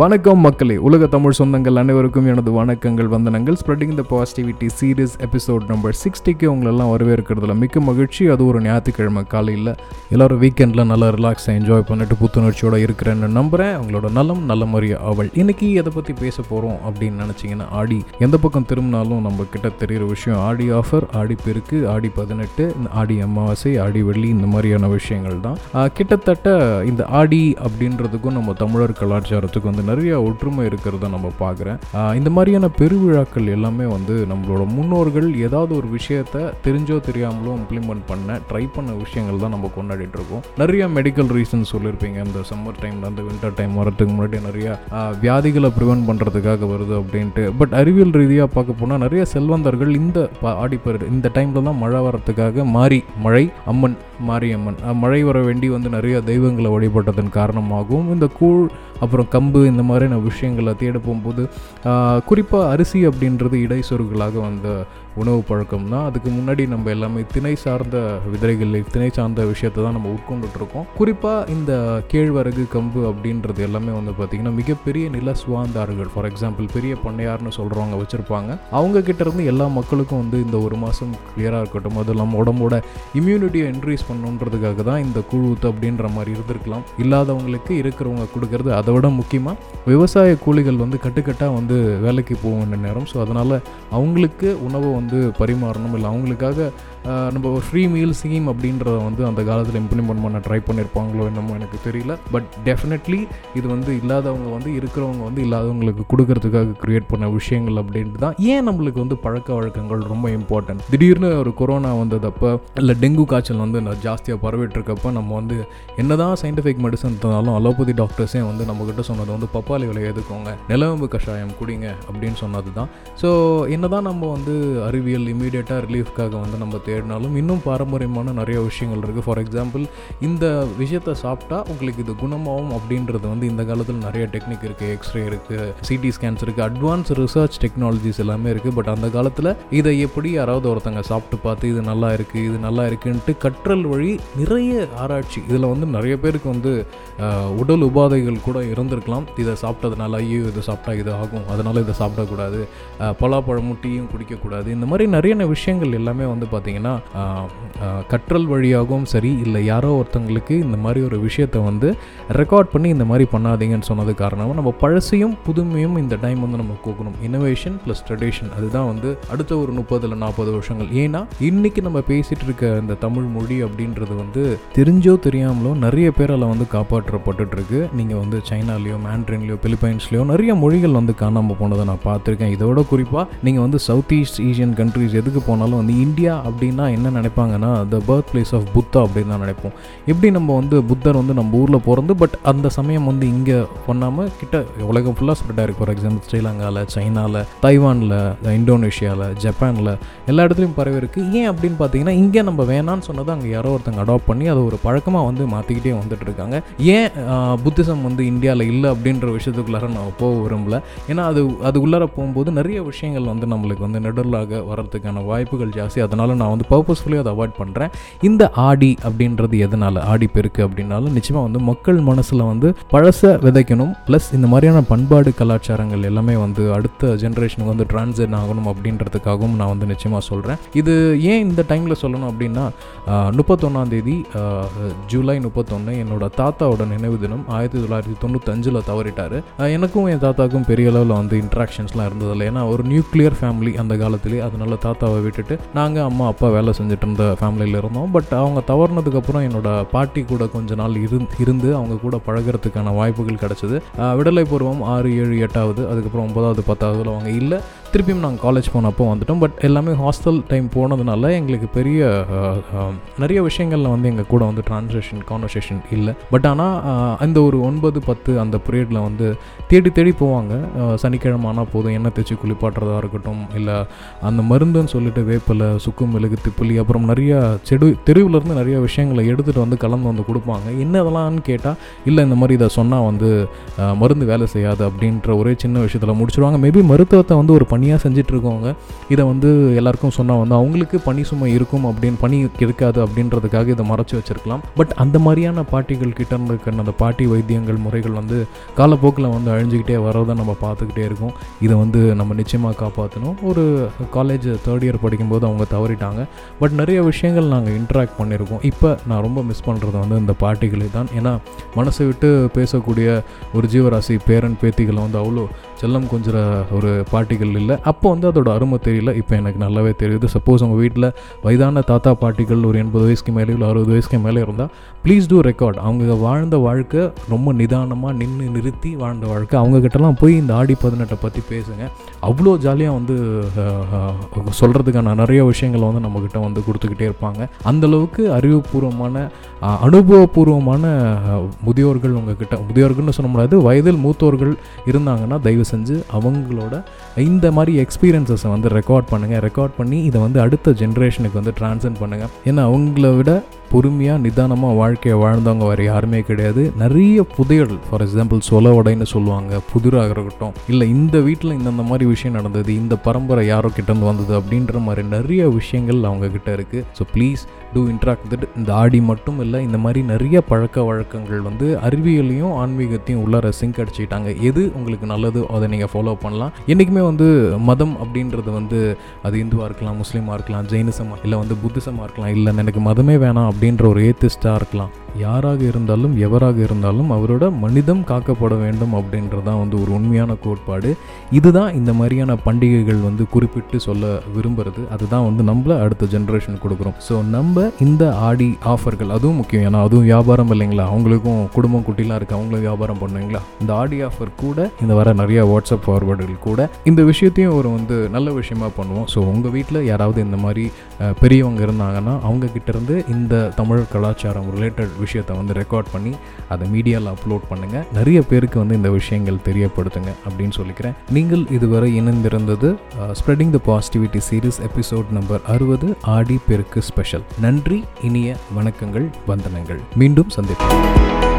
வணக்கம் மக்களே. உலக தமிழ் சொந்தங்கள் அனைவருக்கும் எனது வணக்கங்கள் வந்தனங்கள். Spreading the positivity series episode number சிக்ஸ்டிக்கு உங்களெல்லாம் வரவேற்கிறதுல மிக்க மகிழ்ச்சி. அது ஒரு ஞாயிற்றுக்கிழமை காலையில். எல்லோரும் வீக்கெண்டில் நல்லா ரிலாக்ஸாக என்ஜாய் பண்ணிட்டு புத்துணர்ச்சியோடு இருக்கிறேன்னு நம்புகிறேன் உங்களோட நலம் நல்ல முறைய அவள் இன்றைக்கி எதை பற்றி பேச போகிறோம் அப்படின்னு நினச்சிங்கன்னா ஆடி. எந்த பக்கம் திரும்பினாலும் நம்ம கிட்ட தெரிகிற விஷயம் ஆடி ஆஃபர் ஆடி பெருக்கு ஆடி பதினெட்டு இந்த ஆடி அமாவாசை ஆடி வெள்ளி இந்த மாதிரியான விஷயங்கள் தான். கிட்டத்தட்ட இந்த ஆடி அப்படின்றதுக்கும் நம்ம தமிழர் கலாச்சாரத்துக்கும் வந்து நிறைய ஒற்றுமை இருக்கிறத நம்ம பார்க்குறேன். இந்த மாதிரியான பெருவிழாக்கள் எல்லாமே வந்து நம்மளோட முன்னோர்கள் ஏதாவது ஒரு விஷயத்த தெரிஞ்சோ தெரியாமலோ இம்ப்ளிமெண்ட் பண்ண ட்ரை பண்ண விஷயங்கள் தான் நம்ம கொண்டாடிட்டு இருக்கோம். நிறைய மெடிக்கல் ரீசன்ஸ் சொல்லியிருப்பீங்க. இந்த சம்மர் டைமில் அந்த வின்டர் டைம் வரதுக்கு முன்னாடி நிறைய வியாதிகளை ப்ரிவென்ட் பண்ணுறதுக்காக வருது அப்படின்ட்டு. பட் அறிவியல் ரீதியாக பார்க்க போனால் நிறைய செல்வந்தர்கள் இந்த ப- இந்த டைமில் தான் மழை வரத்துக்காக மாறி மழை அம்மன் மாரியம்மன் மழை வர வேண்டி வந்து நிறைய தெய்வங்களை வழிபட்டதன் காரணமாகவும் இந்த கூழ் அப்புறம் கம்பு இந்த மாதிரியான விஷயங்களை தேட போகும்போது குறிப்பாக அரிசி அப்படின்றது இடைச்சொருகளாக வந்த உணவு பழக்கம் தான் அதுக்கு முன்னாடி நம்ம எல்லாமே திணை சார்ந்த விதைகள் திணை சார்ந்த விஷயத்தை தான் நம்ம உட்கொண்டுட்டு இருக்கோம் குறிப்பாக இந்த கேழ்வரகு கம்பு அப்படின்றது எல்லாமே வந்து பார்த்திங்கன்னா மிகப்பெரிய நில சுவாந்தார்கள் ஃபார் எக்ஸாம்பிள் பெரிய பண்ணையார்னு சொல்கிறவங்க வச்சுருப்பாங்க. அவங்க கிட்டேருந்து எல்லா மக்களுக்கும் வந்து இந்த ஒரு மாதம் கிளியராக இருக்கட்டும். அது இல்லாமல் உடம்போட இம்யூனிட்டியை இன்க்ரீஸ் பண்ணுன்றதுக்காக தான் இந்த குழுத்து அப்படின்ற மாதிரி இருந்திருக்கலாம். இல்லாதவங்களுக்கு இருக்கிறவங்க கொடுக்கறது அதை விட முக்கியமாக விவசாய கூலிகள் வந்து கட்டுக்கட்டாக வந்து வேலைக்கு போக வேண்டிய நேரம். ஸோ அதனால் அவங்களுக்கு உணவை வந்து பரிமாறணும். இல்லை அவங்களுக்காக நம்ம ஒரு ஃப்ரீ மீல் ஸ்கீம் அப்படின்றத வந்து அந்த காலத்தில் இம்ப்ளிமெண்ட் பண்ண ட்ரை பண்ணியிருப்பாங்களோ என்னமோ எனக்கு தெரியல. பட் டெஃபினெட்லி இது வந்து இல்லாதவங்க வந்து இருக்கிறவங்க வந்து இல்லாதவங்களுக்கு கொடுக்கறதுக்காக க்ரியேட் பண்ண விஷயங்கள் அப்படின்ட்டு தான் ஏன் நம்மளுக்கு வந்து பழக்க வழக்கங்கள் ரொம்ப இம்பார்ட்டன்ட் திடீர்னு ஒரு கொரோனா வந்ததப்போ இல்லை டெங்கு காய்ச்சல் வந்து நான் ஜாஸ்தியாக பரவிட்டுருக்கப்போ நம்ம வந்து என்னதான் சயின்டிஃபிக் மெடிசன் இருந்தாலும் அலோபதி டாக்டர்ஸே வந்து நம்மக்கிட்ட சொன்னது வந்து பப்பாளி விலை எதுக்கோங்க? நிலவம்பு கஷாயம் குடிங்க அப்படின்னு சொன்னது தான் ஸோ என்னதான் நம்ம வந்து அறிவியல் இமீடியட்டாக ரிலீஃப்காக வந்து நம்ம தேடினாலும் இன்னும் பாரம்பரியமான நிறைய விஷயங்கள் இருக்குது ஃபார் எக்ஸாம்பிள் இந்த விஷயத்தை சாப்பிட்டா உங்களுக்கு இது குணமாகும் அப்படின்றது வந்து இந்த காலத்தில் நிறைய டெக்னிக் இருக்குது எக்ஸ்ரே இருக்குது சிடி ஸ்கேன்ஸ் இருக்குது அட்வான்ஸ் ரிசர்ச் டெக்னாலஜிஸ் எல்லாமே இருக்குது பட் அந்த காலத்தில் இதை எப்படி யாராவது ஒருத்தங்க சாப்பிட்டு பார்த்து இது நல்லா இருக்குது இது நல்லா இருக்குன்ட்டு கற்றல் வழி நிறைய ஆராய்ச்சி. இதில் வந்து நிறைய பேருக்கு வந்து உடல் உபாதைகள் கூட இருந்திருக்கலாம். இதை சாப்பிட்டதுனால ஐயோ இதை சாப்பிட்டா இது ஆகும் அதனால் இதை சாப்பிடக்கூடாது. பலாப்பழமும் டீயும் குடிக்கக்கூடாது. இந்த மாதிரி நிறைய விஷயங்கள் எல்லாமே வந்து பார்த்திங்கன்னா பார்த்தீங்கன்னா கற்றல் வழியாகவும் சரி இல்லை யாரோ ஒருத்தங்களுக்கு இந்த மாதிரி ஒரு விஷயத்தை வந்து ரெக்கார்ட் பண்ணி இந்த மாதிரி பண்ணாதீங்கன்னு சொன்னது காரணமாக நம்ம பழசையும் புதுமையும் இந்த டைம் வந்து நம்ம கோக்கணும். இனோவேஷன் ப்ளஸ் ட்ரெடிஷன் அதுதான் வந்து அடுத்த ஒரு முப்பதுல நாற்பது வருஷங்கள். ஏன்னா இன்றைக்கி நம்ம பேசிகிட்டு இருக்க இந்த தமிழ் மொழி அப்படின்றது வந்து தெரிஞ்சோ தெரியாமலோ நிறைய பேரால் வந்து காப்பாற்றப்பட்டுருக்கு நீங்கள் வந்து சைனாலேயோ மேண்ட்ரின்லேயோ பிலிப்பைன்ஸ்லேயோ நிறைய மொழிகள் வந்து காணாமல் போனதை நான் பார்த்துருக்கேன். இதோட குறிப்பாக நீங்கள் வந்து சவுத் ஈஸ்ட் ஏஷியன் கண்ட்ரீஸ் எதுக்கு போனாலும் வந்து இந்தியா அப்படின்னா என்ன நினைப்பாங்கன்னா the birth place of Buddha அப்படின்னு தான் நினைப்போம். எப்படி நம்ம வந்து புத்தர் வந்து நம்ம ஊரில் பிறந்து பட் அந்த சமயம் வந்து இங்கே பண்ணாமல் கிட்ட உலகம் ஃபுல்லாக ஸ்ப்ரெட் ஆகிருக்கு ஃபார் எக்ஸாம்பிள் ஸ்ரீலங்காவில் சைனாவில் தைவானில் இந்தோனேஷியாவில் ஜப்பானில் எல்லா இடத்துலையும் பரவி இருக்குது ஏன் அப்படின்னு பார்த்தீங்கன்னா இங்கே நம்ம வேணான்னு சொன்னதை அங்கே யாரோ ஒருத்தங்க அடாப்ட் பண்ணி அதை ஒரு பழக்கமாக வந்து மாற்றிக்கிட்டே வந்துட்டு இருக்காங்க. ஏன் புத்திசம் வந்து இந்தியாவில் இல்லை அப்படின்ற விஷயத்துக்குள்ளார நான் போக விரும்பல. ஏன்னா அது அது உள்ளார போகும்போது நிறைய விஷயங்கள் வந்து நம்மளுக்கு வந்து நெடலாக வர்றதுக்கான வாய்ப்புகள் ஜாஸ்தி. அதனால் நான் வந்து பர்பஸ்ஃபுல்லி அதை அவாய்ட் பண்ணுறேன் இந்த ஆடி அப்படின்றது எதனால்? ஆடி பெருக்கு அப்படின்னாலும் நிச்சயமாக வந்து மக்கள் மனசில் வந்து பழச விதைக்கணும். ப்ளஸ் இந்த மாதிரியான பண்பாடு கலாச்சாரங்கள் எல்லாமே வந்து அடுத்த ஜென்ரேஷனுக்கு வந்து டிரான்ஸ்ஜென் ஆகணும் அப்படின்றதுக்காகவும் நான் வந்து நிச்சயமாக சொல்கிறேன் இது ஏன் இந்த டைமில் சொல்லணும் அப்படின்னா முப்பத்தொன்னாம் தேதி ஜூலை முப்பத்தொன்று என்னோட தாத்தாவோட நினைவு தினம் ஆயிரத்தி தொள்ளாயிரத்தி தொண்ணூத்தஞ்சில் தவறிட்டார். எனக்கும் என் தாத்தாவுக்கும் பெரிய அளவில் வந்து இன்ட்ராக்ஷன்ஸ்லாம் இருந்ததில்லை. ஏன்னா ஒரு நியூக்ளியர் ஃபேமிலி அந்த காலத்திலே. அதனால தாத்தாவை விட்டுட்டு நாங்கள் அம்மா அப்பா வேலை செஞ்சுட்டு இருந்த ஃபேமிலியில் இருந்தோம் பட் அவங்க தவறுனதுக்கப்புறம் என்னோட பாட்டி கூட கொஞ்ச நாள் இருந்து இருந்து அவங்க கூட பழகுறதுக்கான வாய்ப்புகள் கிடச்சிது. விடலை பூர்வம் ஆறு ஏழு எட்டாவது அதுக்கப்புறம் ஒன்பதாவது பத்தாவதுல அவங்க இல்லை. திருப்பியும் நாங்கள் காலேஜ் போனப்போ வந்துட்டோம். பட் எல்லாமே ஹாஸ்டல் டைம் போனதுனால எங்களுக்கு பெரிய நிறைய விஷயங்களில் வந்து எங்கள் கூட வந்து ட்ரான்ஸ்லேஷன் கான்வர்சேஷன் இல்லை. பட் ஆனால் அந்த ஒரு ஒன்பது பத்து அந்த பீரியடில் வந்து தேடி தேடி போவாங்க. சனிக்கிழமை ஆனால் போதும். எண்ணெய் தேய்ச்சி குளிப்பாட்டுறதா இருக்கட்டும் இல்லை அந்த மருந்துன்னு சொல்லிட்டு வேப்பிலை சுக்கு மிளகு திப்புளி அப்புறம் நிறைய செடு தெருவிலேருந்து நிறைய விஷயங்களை எடுத்துகிட்டு வந்து கலந்து வந்து கொடுப்பாங்க. என்ன இதெல்லாம்னு கேட்டால் இல்லை இந்த மாதிரி இதை சொன்னால் வந்து மருந்து வேலை செய்யாது அப்படின்ற ஒரே சின்ன விஷயத்தில் முடிச்சிடுவாங்க மேபி மருத்துவத்தை வந்து ஒரு பணியாக செஞ்சிட்ருக்கவங்க இதை வந்து எல்லாருக்கும் சொன்னால் வந்து அவங்களுக்கு பணி சுமை இருக்கும் அப்படின்னு பணி இருக்காது அப்படின்றதுக்காக இதை மறைச்சி வச்சிருக்கலாம். பட் அந்த மாதிரியான பாட்டிகள் கிட்ட இருக்கிற அந்த பாட்டி வைத்தியங்கள் முறைகள் வந்து காலப்போக்கில் வந்து அழிஞ்சிக்கிட்டே வரதை நம்ம பார்த்துக்கிட்டே இருக்கோம். இதை வந்து நம்ம நிச்சயமாக காப்பாற்றணும் ஒரு காலேஜ் தேர்ட் இயர் படிக்கும்போது அவங்க தவறிட்டாங்க. பட் நிறைய விஷயங்கள் நாங்கள் இன்ட்ராக்ட் பண்ணியிருக்கோம் இப்போ நான் ரொம்ப மிஸ் பண்ணுறது வந்து இந்த பாட்டிகளை தான். ஏன்னா மனசை விட்டு பேசக்கூடிய ஒரு ஜீவராசி பேரன் பேத்திகளை வந்து அவ்வளோ செல்லம் கொஞ்சிற ஒரு பாட்டிகள் இல்லை. அப்போ வந்து அதோட அருமை தெரியல. இப்போ எனக்கு நல்லாவே தெரியுது. சப்போஸ் உங்கள் வீட்டில் வயதான தாத்தா பாட்டிகள் ஒரு எண்பது வயசுக்கு மேலே இல்லை அறுபது வயசுக்கு மேலே இருந்தால் ப்ளீஸ் டூ ரெக்கார்ட் அவங்க வாழ்ந்த வாழ்க்கை ரொம்ப நிதானமாக நின்று நிறுத்தி வாழ்ந்த வாழ்க்கை. அவங்கக்கிட்டலாம் போய் இந்த ஆடி பதினெட்டை பற்றி பேசுங்க. அவ்வளோ ஜாலியாக வந்து சொல்கிறதுக்கான நிறைய விஷயங்களை வந்து நம்மக்கிட்ட வந்து கொடுத்துக்கிட்டே இருப்பாங்க. அந்தளவுக்கு அறிவுபூர்வமான அனுபவபூர்வமான முதியோர்கள் உங்ககிட்ட முதியோர்கள்னு சொல்ல முடியாது வயதில் மூத்தோர்கள் இருந்தாங்கன்னா தயவு செஞ்சு அவங்களோட இந்த மாதிரி எக்ஸ்பீரியன்ஸஸை வந்து ரெக்கார்ட் பண்ணுங்கள் ரெக்கார்ட் பண்ணி இதை வந்து அடுத்த ஜென்ரேஷனுக்கு வந்து ட்ரான்ஸ்ஃபர் பண்ணுங்கள் ஏன்னா அவங்கள விட பொறுமையாக நிதானமாக வாழ்க்கையை வாழ்ந்தவங்க வேறு யாருமே கிடையாது. நிறைய புதையல் ஃபார் எக்ஸாம்பிள் சொலவடைன்னு சொல்லுவாங்க புதிராக இருக்கட்டும். இல்லை இந்த வீட்டில் இந்தந்த மாதிரி விஷயம் நடந்தது இந்த பரம்பரை யாரோ கிட்டேருந்து வந்தது அப்படின்ற மாதிரி நிறைய விஷயங்கள் அவங்க கிட்ட இருக்குது so please to interact with இந்த ஆடி மட்டும் இல்லை இந்த மாதிரி நிறைய பழக்க வழக்கங்கள் வந்து அறிவியலையும் ஆன்மீகத்தையும் உள்ளார சிங்க் அடிச்சுக்கிட்டாங்க எது உங்களுக்கு நல்லதோ அதை நீங்கள் ஃபாலோ பண்ணலாம். என்றைக்குமே வந்து மதம் அப்படின்றது வந்து அது இந்துவாக இருக்கலாம் முஸ்லீமாக இருக்கலாம் ஜெயினிசமாக இல்லை வந்து புத்திசமாக இருக்கலாம் இல்லை எனக்கு மதமே வேணாம் அப்படின்ற ஒரு ஏத்திஸ்டாக இருக்கலாம். யாராக இருந்தாலும் எவராக இருந்தாலும் அவரோட மனிதம் காக்கப்பட வேண்டும் அப்படின்றது தான் வந்து ஒரு உண்மையான கோட்பாடு. இதுதான் இந்த மாதிரியான பண்டிகைகள் வந்து குறிப்பிட்டு சொல்ல விரும்புகிறது அதுதான் வந்து நம்மள அடுத்த ஜென்ரேஷன் கொடுக்குறோம். ஸோ நம்ம இந்த ஆடி ஆஃபர்கள் அதுவும் முக்கியம். ஏன்னா அதுவும் வியாபாரம் இல்லைங்களா? அவங்களுக்கும் குடும்பம் குட்டிலாம் இருக்குது அவங்களும் வியாபாரம் பண்ணுவீங்களா இந்த ஆடி ஆஃபர் கூட இந்த வர நிறைய வாட்ஸ்அப் ஃபார்வர்டுகள் கூட இந்த விஷயத்தையும் ஒரு வந்து நல்ல விஷயமா பண்ணுவோம். ஸோ உங்கள் வீட்டில் யாராவது இந்த மாதிரி பெரியவங்க இருந்தாங்கன்னா அவங்க கிட்ட இருந்து இந்த தமிழ் கலாச்சாரம் ரிலேட்டட் விஷயத்தை வந்து ரெக்கார்ட் பண்ணி அதை மீடியாவில் அப்லோட் பண்ணுங்கள் நிறைய பேருக்கு வந்து இந்த விஷயங்கள் தெரியப்படுத்துங்க அப்படின்னு சொல்லிக்கிறேன். நீங்கள் இதுவரை இணைந்திருந்தது spreading the positivity series episode number அறுபது ஆடி பெருக்கு ஸ்பெஷல் நன்றி இனிய வணக்கங்கள் வந்தனங்கள். மீண்டும் சந்திப்போம்.